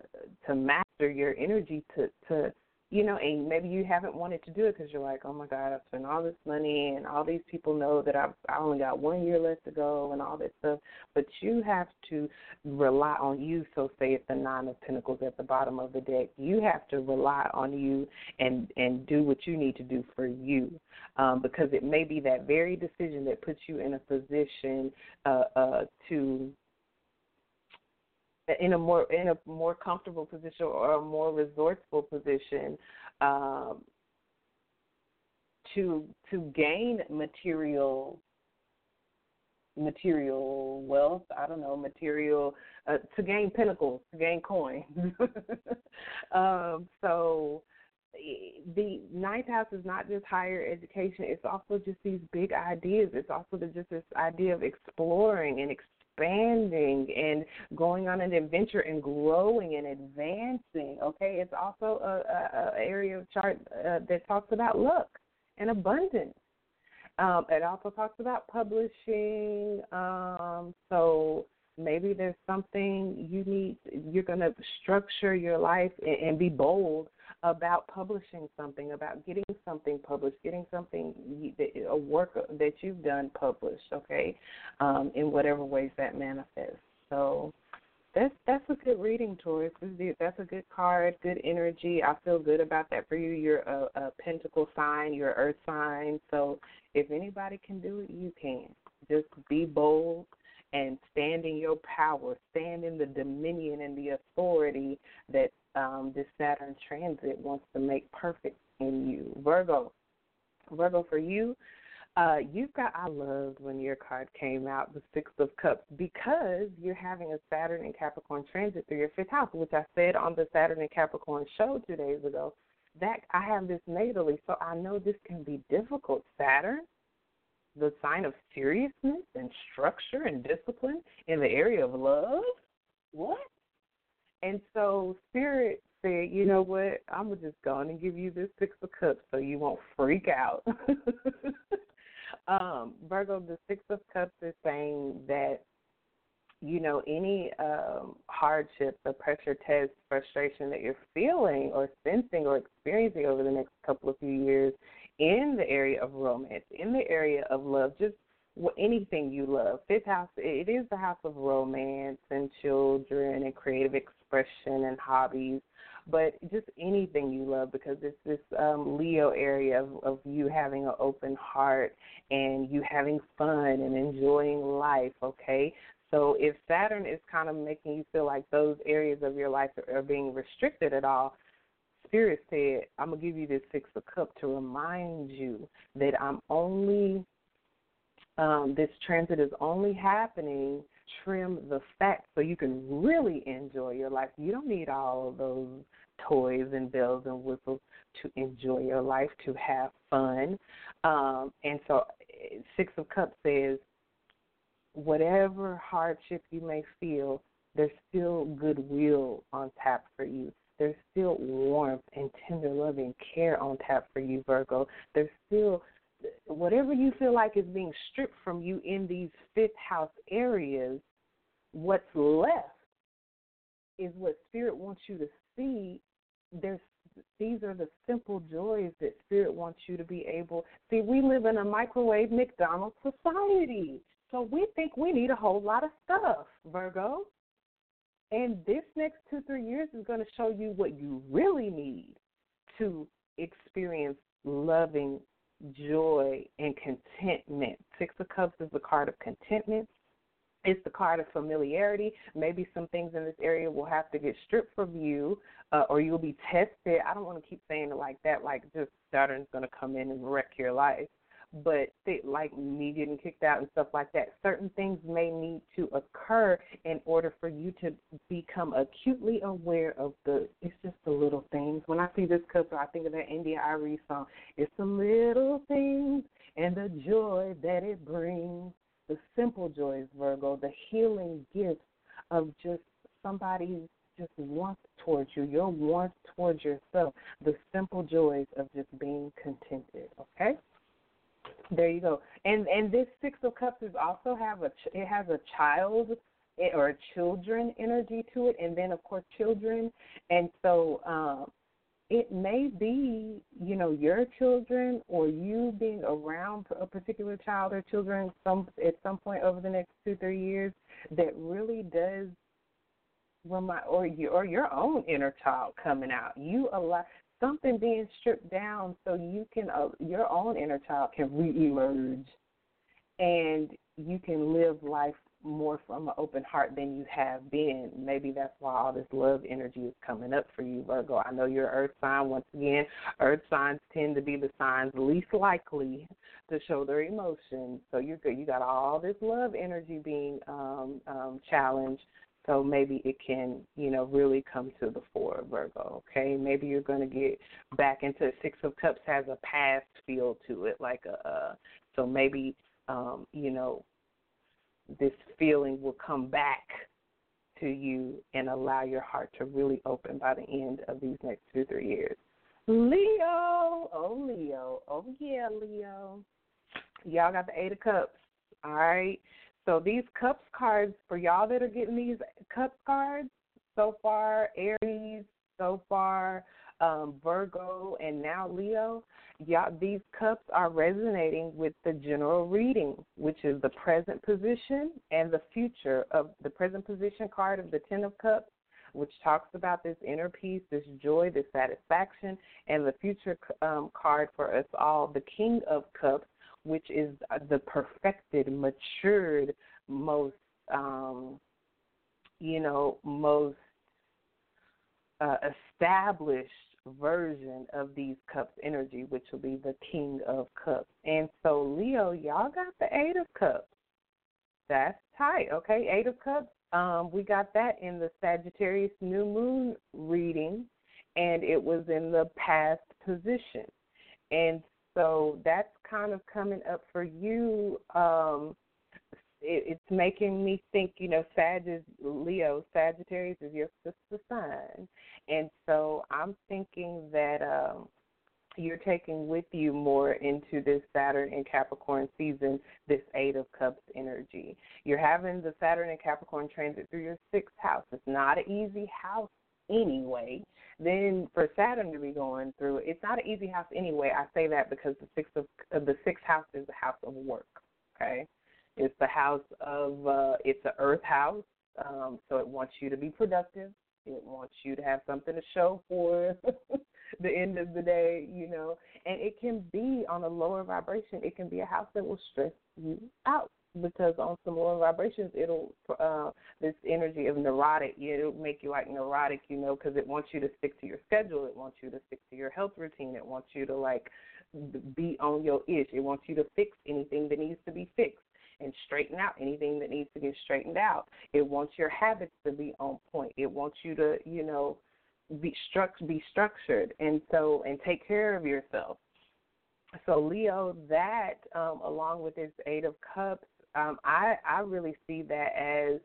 to master your energy to to you know, and maybe you haven't wanted to do it because you're like, oh my God, I've spent all this money, and all these people know that I've I only got one year left to go, and all this stuff. But you have to rely on you. So say it's the nine of pentacles at the bottom of the deck. You have to rely on you and and do what you need to do for you, um, because it may be that very decision that puts you in a position uh, uh, to in a more in a more comfortable position or a more resourceful position um, to to gain material material wealth. I don't know material uh, to gain pentacles, to gain coins. [LAUGHS] um, so the ninth house is not just higher education; it's also just these big ideas. It's also the, just this idea of exploring and expanding and going on an adventure and growing and advancing. Okay, it's also a, a, a area of chart uh, that talks about luck and abundance. Um, it also talks about publishing. Um, so maybe there's something you need. You're going to structure your life and, and be bold about publishing something, about getting something published, getting something a work that you've done published, okay, um, in whatever ways that manifests. So that's that's a good reading, Taurus. That's a good card, good energy. I feel good about that for you. You're a, a Pentacle sign, you're Earth sign. So if anybody can do it, you can. Just be bold and stand in your power, stand in the dominion and the authority that um, this Saturn transit wants to make perfect in you. Virgo, Virgo, for you, uh, you've got, I loved when your card came out, the Six of Cups, because you're having a Saturn and Capricorn transit through your fifth house, which I said on the Saturn and Capricorn show two days ago. That I have this natally, so I know this can be difficult. Saturn, the sign of seriousness and structure and discipline in the area of love. What? And so Spirit said, you know what? I'm just gonna just go and give you this six of cups so you won't freak out. [LAUGHS] um, Virgo, the six of cups is saying that you know any um, hardship, the pressure, test, frustration that you're feeling or sensing or experiencing over the next couple of few years in the area of romance, in the area of love, just anything you love. Fifth house, it is the house of romance and children and creative expression and hobbies, but just anything you love because it's this um, Leo area of, of you having an open heart and you having fun and enjoying life. Okay, so if Saturn is kind of making you feel like those areas of your life are, are being restricted at all, Spirit said, I'm going to give you this Six of Cup to remind you that I'm only um, this transit is only happening trim the fat so you can really enjoy your life. You don't need all of those toys and bells and whistles to enjoy your life, to have fun. Um, and so Six of Cups says, whatever hardship you may feel, there's still goodwill on tap for you. There's still warmth and tender loving care on tap for you, Virgo. There's still whatever you feel like is being stripped from you in these fifth house areas, what's left is what spirit wants you to see. There's these are the simple joys that spirit wants you to be able see we live in a microwave McDonald's society. So we think we need a whole lot of stuff, Virgo. And this next two, three years is going to show you what you really need to experience loving joy and contentment. Six of Cups is the card of contentment. It's the card of familiarity. Maybe some things in this area will have to get stripped from you, uh, or you'll be tested. I don't want to keep saying it like that, like just Saturn's going to come in and wreck your life but like me getting kicked out and stuff like that, certain things may need to occur in order for you to become acutely aware of the. It's just the little things. When I see this couple, I think of that India.Arie song. It's the little things and the joy that it brings. The simple joys, Virgo, the healing gifts of just somebody just warmth towards you, your warmth towards yourself, the simple joys of just being contented. Okay. There you go. And and this six of cups is also have a it has a child eh, or a children energy to it, and then of course children, and so um, it may be you know your children or you being around a particular child or children some at some point over the next two three years that really does remind or your or your own inner child coming out. You allow something being stripped down so you can uh, your own inner child can reemerge and you can live life more from an open heart than you have been. Maybe that's why all this love energy is coming up for you, Virgo. I know you're earth sign once again. Earth signs tend to be the signs least likely to show their emotions. So you're good. You got all this love energy being um, um, challenged so maybe it can, you know, really come to the fore, Virgo. Okay, maybe you're going to get back into Six of Cups has a past feel to it, like a. So maybe, um, you know, this feeling will come back to you and allow your heart to really open by the end of these next two three years. Leo, oh Leo, oh yeah, Leo. Y'all got the Eight of Cups. All right. So these cups cards for y'all that are getting these cups cards so far, Aries, so far, um, Virgo, and now Leo, y'all these cups are resonating with the general reading, which is the present position and the future of the present position card of the Ten of Cups, which talks about this inner peace, this joy, this satisfaction, and the future um, card for us all, the King of Cups, which is the perfected, matured, most, um, you know, most uh, established version of these cups energy, which will be the King of Cups. And so, Leo, y'all got the Eight of Cups. That's tight, okay? Eight of Cups. Um, we got that in the Sagittarius new moon reading, and it was in the past position. And so that's kind of coming up for you. Um, it, it's making me think, you know, Sag is Leo, Sagittarius is your sister sign. And so I'm thinking that um, you're taking with you more into this Saturn and Capricorn season, this Eight of Cups energy. You're having the Saturn and Capricorn transit through your sixth house. It's not an easy house anyway. Then for Saturn to be going through, it's not an easy house anyway. I say that because the sixth of uh, the sixth house is the house of work. Okay, it's the house of uh, it's the Earth house, um, so it wants you to be productive. It wants you to have something to show for [LAUGHS] the end of the day, you know. And it can be on a lower vibration. It can be a house that will stress you out because on some lower vibrations, it'll uh, this energy of neurotic. It'll make you like neurotic, you know, because it wants you to stick to your schedule. It wants you to stick to your health routine. It wants you to like be on your ish. It wants you to fix anything that needs to be fixed and straighten out anything that needs to get straightened out. It wants your habits to be on point. It wants you to, you know, be struct be structured and so and take care of yourself. So Leo, that um, along with this Eight of Cups um, I I really see that as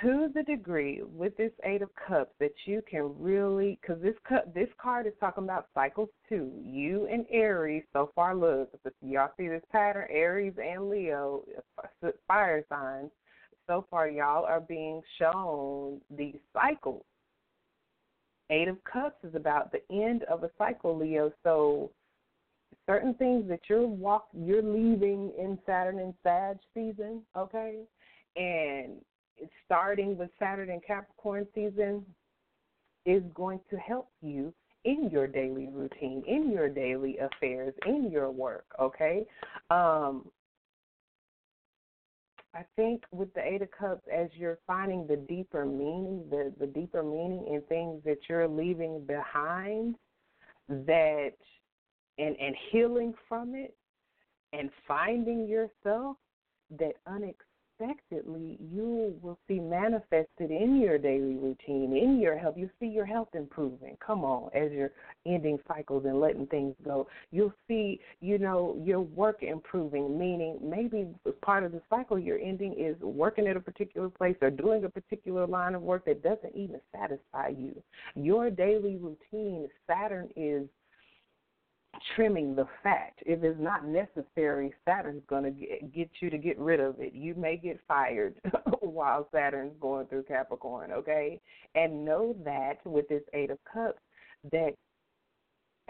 to the degree with this Eight of Cups that you can really, because this cup, this card is talking about cycles too. You and Aries so far look, y'all see this pattern, Aries and Leo, fire signs. So far, y'all are being shown these cycles. Eight of Cups is about the end of a cycle, Leo. So certain things that you're walk you're leaving in Saturn and Sag season, okay? And starting with Saturn and Capricorn season is going to help you in your daily routine, in your daily affairs, in your work, okay? Um, I think with the Eight of Cups, as you're finding the deeper meaning, the, the deeper meaning in things that you're leaving behind, that and and healing from it, and finding yourself, that unexpectedly you will see manifested in your daily routine, in your health. You see your health improving. Come on, as you're ending cycles and letting things go. You'll see, you know, your work improving, meaning maybe part of the cycle you're ending is working at a particular place or doing a particular line of work that doesn't even satisfy you. Your daily routine, Saturn is trimming the fat. If it's not necessary, Saturn's going to get, you to get rid of it. You may get fired [LAUGHS] while Saturn's going through Capricorn, okay? And know that with this Eight of Cups, that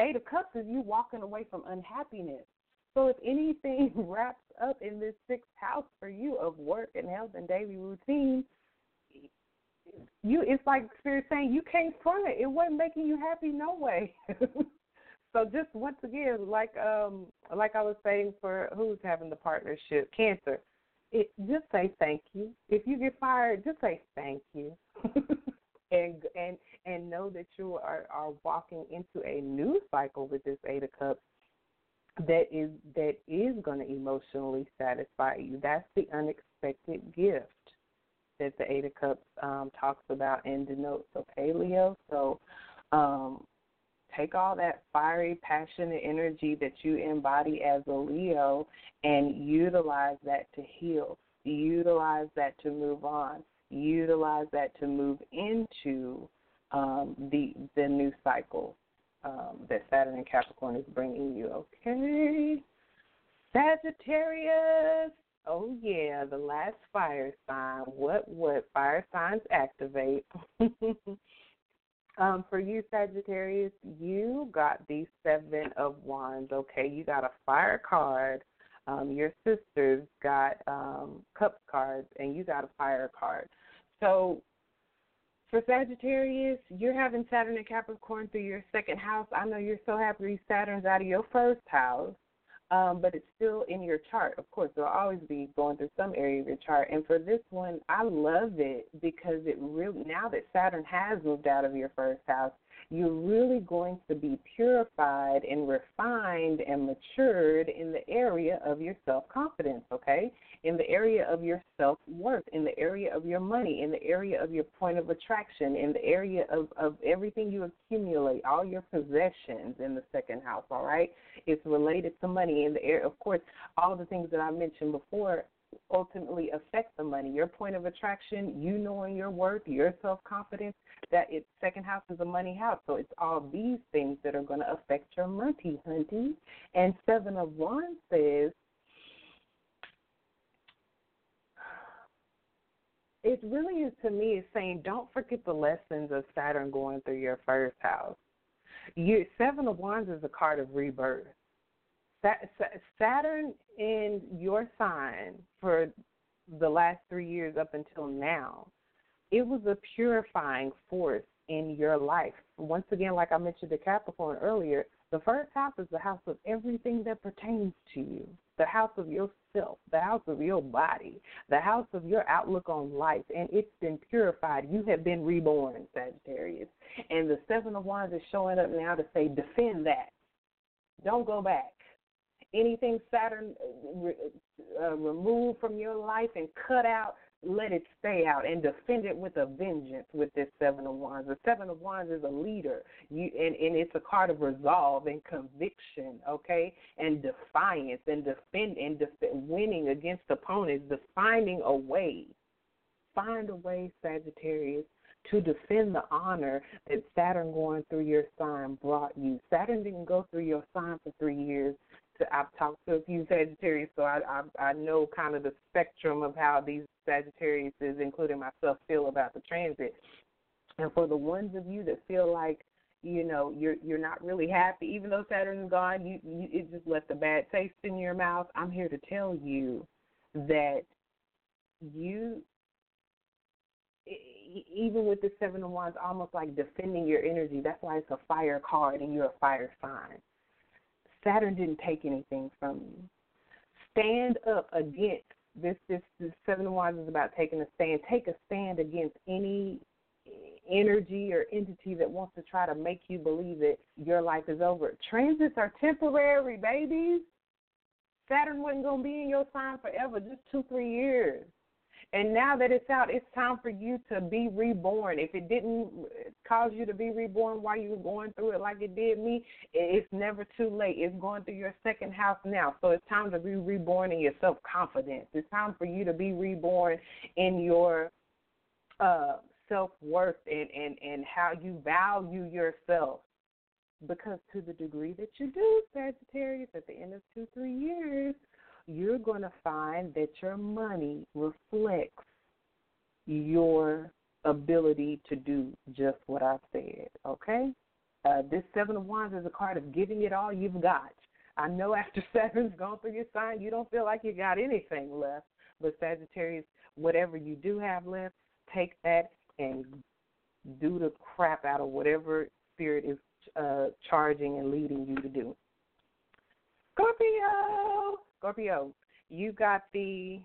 Eight of Cups is you walking away from unhappiness. So if anything [LAUGHS] wraps up in this sixth house for you of work and health and daily routine, you it's like spirit saying you can't front it. It wasn't making you happy no way. [LAUGHS] So just once again, like um like I was saying for who's having the partnership, cancer, it just say thank you. If you get fired, just say thank you. [LAUGHS] and and and know that you are are walking into a new cycle with this eight of cups that is that is going to emotionally satisfy you. That's the unexpected gift that the eight of cups um, talks about and denotes. Okay, Leo. So um, take all that fiery, passionate energy that you embody as a Leo and utilize that to heal. Utilize that to move on. Utilize that to move into um, the the new cycle um, that Saturn and Capricorn is bringing you. Okay, Sagittarius. Oh yeah, the last fire sign. What what fire signs activate? [LAUGHS] Um, for you, Sagittarius, you got the Seven of Wands. Okay, you got a fire card. Um, your sisters got um, cup cards, and you got a fire card. So, for Sagittarius, you're having Saturn and Capricorn through your second house. I know you're so happy Saturn's out of your first house um, but it's still in your chart. Of course, it'll always be going through some area of your chart. And for this one, I love it because it really now that Saturn has moved out of your first house, you're really going to be purified and refined and matured in the area of your self confidence, okay? In the area of your self worth, in the area of your money, in the area of your point of attraction, in the area of, of everything you accumulate, all your possessions in the second house, all right? It's related to money. In the area, of course, all the things that I mentioned before ultimately affect the money. Your point of attraction, you knowing your worth, your self confidence, that its second house is a money house. So it's all these things that are going to affect your money, hunty. And seven of wands says it really is to me is saying don't forget the lessons of Saturn going through your first house. You, seven of wands is a card of rebirth. Saturn in your sign for the last three years up until now, it was a purifying force in your life. Once again, like I mentioned to Capricorn earlier, the first house is the house of everything that pertains to you, the house of yourself, the house of your body, the house of your outlook on life, and it's been purified. You have been reborn, Sagittarius. And the Seven of Wands is showing up now to say, defend that. Don't go back anything Saturn uh, uh, remove from your life and cut out, let it stay out and defend it with a vengeance with this Seven of Wands. The Seven of Wands is a leader, you, and, and it's a card of resolve and conviction, okay, and defiance and defend and def- winning against opponents, defining a way. Find a way, Sagittarius, to defend the honor that Saturn going through your sign brought you. Saturn didn't go through your sign for three years to, I've talked to a few Sagittarius, so I, I I know kind of the spectrum of how these Sagittarius, is including myself, feel about the transit. And for the ones of you that feel like you know you're you're not really happy, even though Saturn's gone, you, you it just left a bad taste in your mouth. I'm here to tell you that you even with the Seven of Wands, almost like defending your energy. That's why it's a fire card and you're a fire sign. Saturn didn't take anything from you. Stand up against this. This, this Seven Wands is about taking a stand. Take a stand against any energy or entity that wants to try to make you believe that your life is over. Transits are temporary, babies. Saturn wasn't going to be in your sign forever, just two, three years. And now that it's out, it's time for you to be reborn. If it didn't cause you to be reborn while you were going through it like it did me, it's never too late. It's going through your second house now. So it's time to be reborn in your self confidence. It's time for you to be reborn in your uh, self worth and, and, and how you value yourself. Because to the degree that you do, Sagittarius, at the end of two, three years, you're going to find that your money reflects your ability to do just what I said, okay? Uh, this Seven of Wands is a card of giving it all you've got. I know after [LAUGHS] Saturn's gone through your sign, you don't feel like you got anything left. But Sagittarius, whatever you do have left, take that and do the crap out of whatever spirit is uh, charging and leading you to do. Scorpio, Scorpio, you got the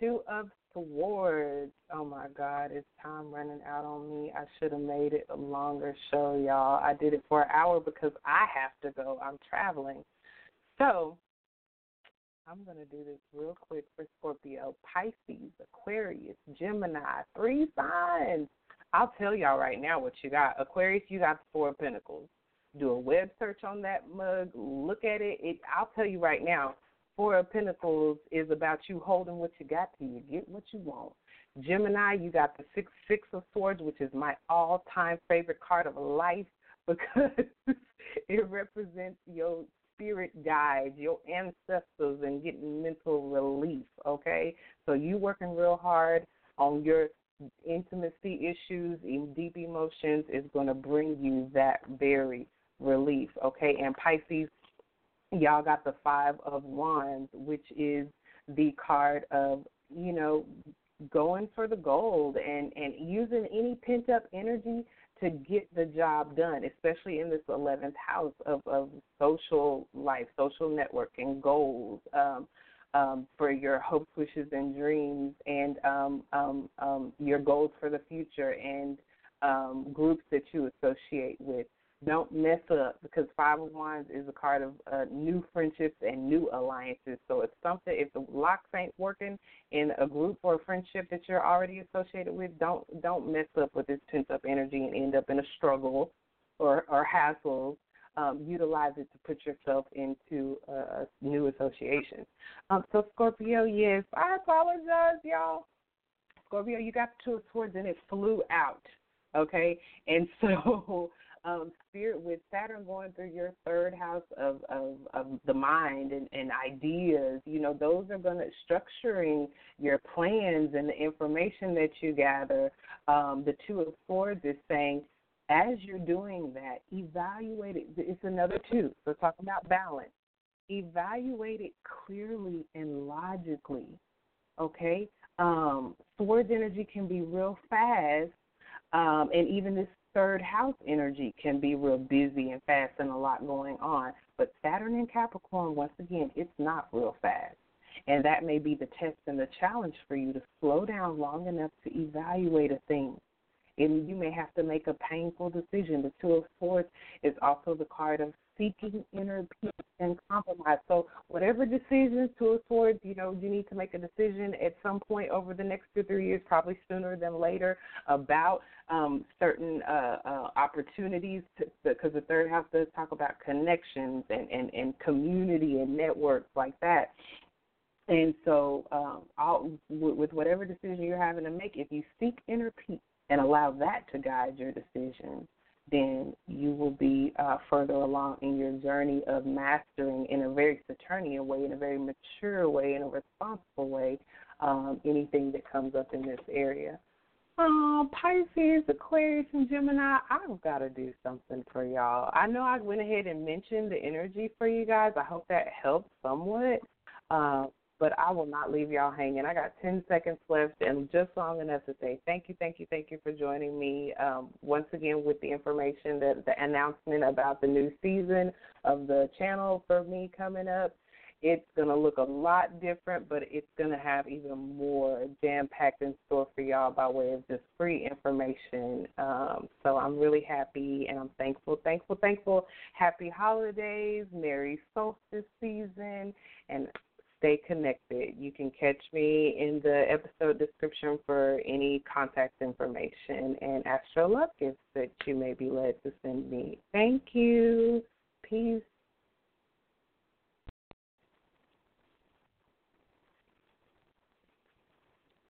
two of swords. Oh my God, it's time running out on me. I should have made it a longer show, y'all. I did it for an hour because I have to go. I'm traveling. So I'm going to do this real quick for Scorpio, Pisces, Aquarius, Gemini, three signs. I'll tell y'all right now what you got. Aquarius, you got the Four of Pentacles. Do a web search on that mug. Look at it. it I'll tell you right now. Four of Pentacles is about you holding what you got till you get what you want. Gemini, you got the six six of swords, which is my all time favorite card of life [LAUGHS] because it represents your spirit guides, your ancestors, and getting mental relief. Okay, so you working real hard on your intimacy issues, and deep emotions is going to bring you that very relief. Okay, and Pisces, y'all got the Five of Wands, which is the card of you know going for the gold and and using any pent up energy to get the job done, especially in this 11th house of, of social life, social networking, goals, um, um, for your hopes, wishes, and dreams, and um, um, um, your goals for the future, and um, groups that you associate with. Don't mess up because Five of Wands is a card of uh, new friendships and new alliances. So if something if the locks ain't working in a group or a friendship that you're already associated with, don't don't mess up with this pent up energy and end up in a struggle or or hassles. Um, utilize it to put yourself into a new association. Um, so Scorpio, yes, I apologize, y'all. Scorpio, you got two swords and it flew out. Okay, and [LAUGHS] so um, spirit with Saturn going through your third house of of, of the mind and, and ideas, you know, those are going to structuring your plans and the information that you gather. Um, the Two of Swords is saying, as you're doing that, evaluate it. It's another two. So talk about balance. Evaluate it clearly and logically. Okay. Um, swords energy can be real fast, um, and even this third house energy can be real busy and fast and a lot going on. But Saturn in Capricorn, once again, it's not real fast. And that may be the test and the challenge for you to slow down long enough to evaluate a thing. And you may have to make a painful decision. The Two of Swords is also the card of seeking inner peace and compromise. So whatever decisions to towards, you know, you need to make a decision at some point over the next two three years, probably sooner than later, about um, certain uh, uh, opportunities. Because the third house does talk about connections and, and, and community and networks like that. And so, um, I'll, with whatever decision you're having to make, if you seek inner peace and allow that to guide your decisions, then you will be uh, further along in your journey of mastering in a very Saturnian way, in a very mature way, in a responsible way, um, anything that comes up in this area. Um, Pisces, Aquarius, and Gemini, I've got to do something for y'all. I know I went ahead and mentioned the energy for you guys. I hope that helped somewhat. Uh, but I will not leave y'all hanging. I got 10 seconds left and just long enough to say thank you, thank you, thank you for joining me um, once again with the information that the announcement about the new season of the channel for me coming up. It's going to look a lot different, but it's going to have even more jam packed in store for y'all by way of just free information. Um, so I'm really happy and I'm thankful, thankful, thankful. Happy holidays, Merry Solstice season, and stay connected. You can catch me in the episode description for any contact information and astro love gifts that you may be led to send me. Thank you. Peace.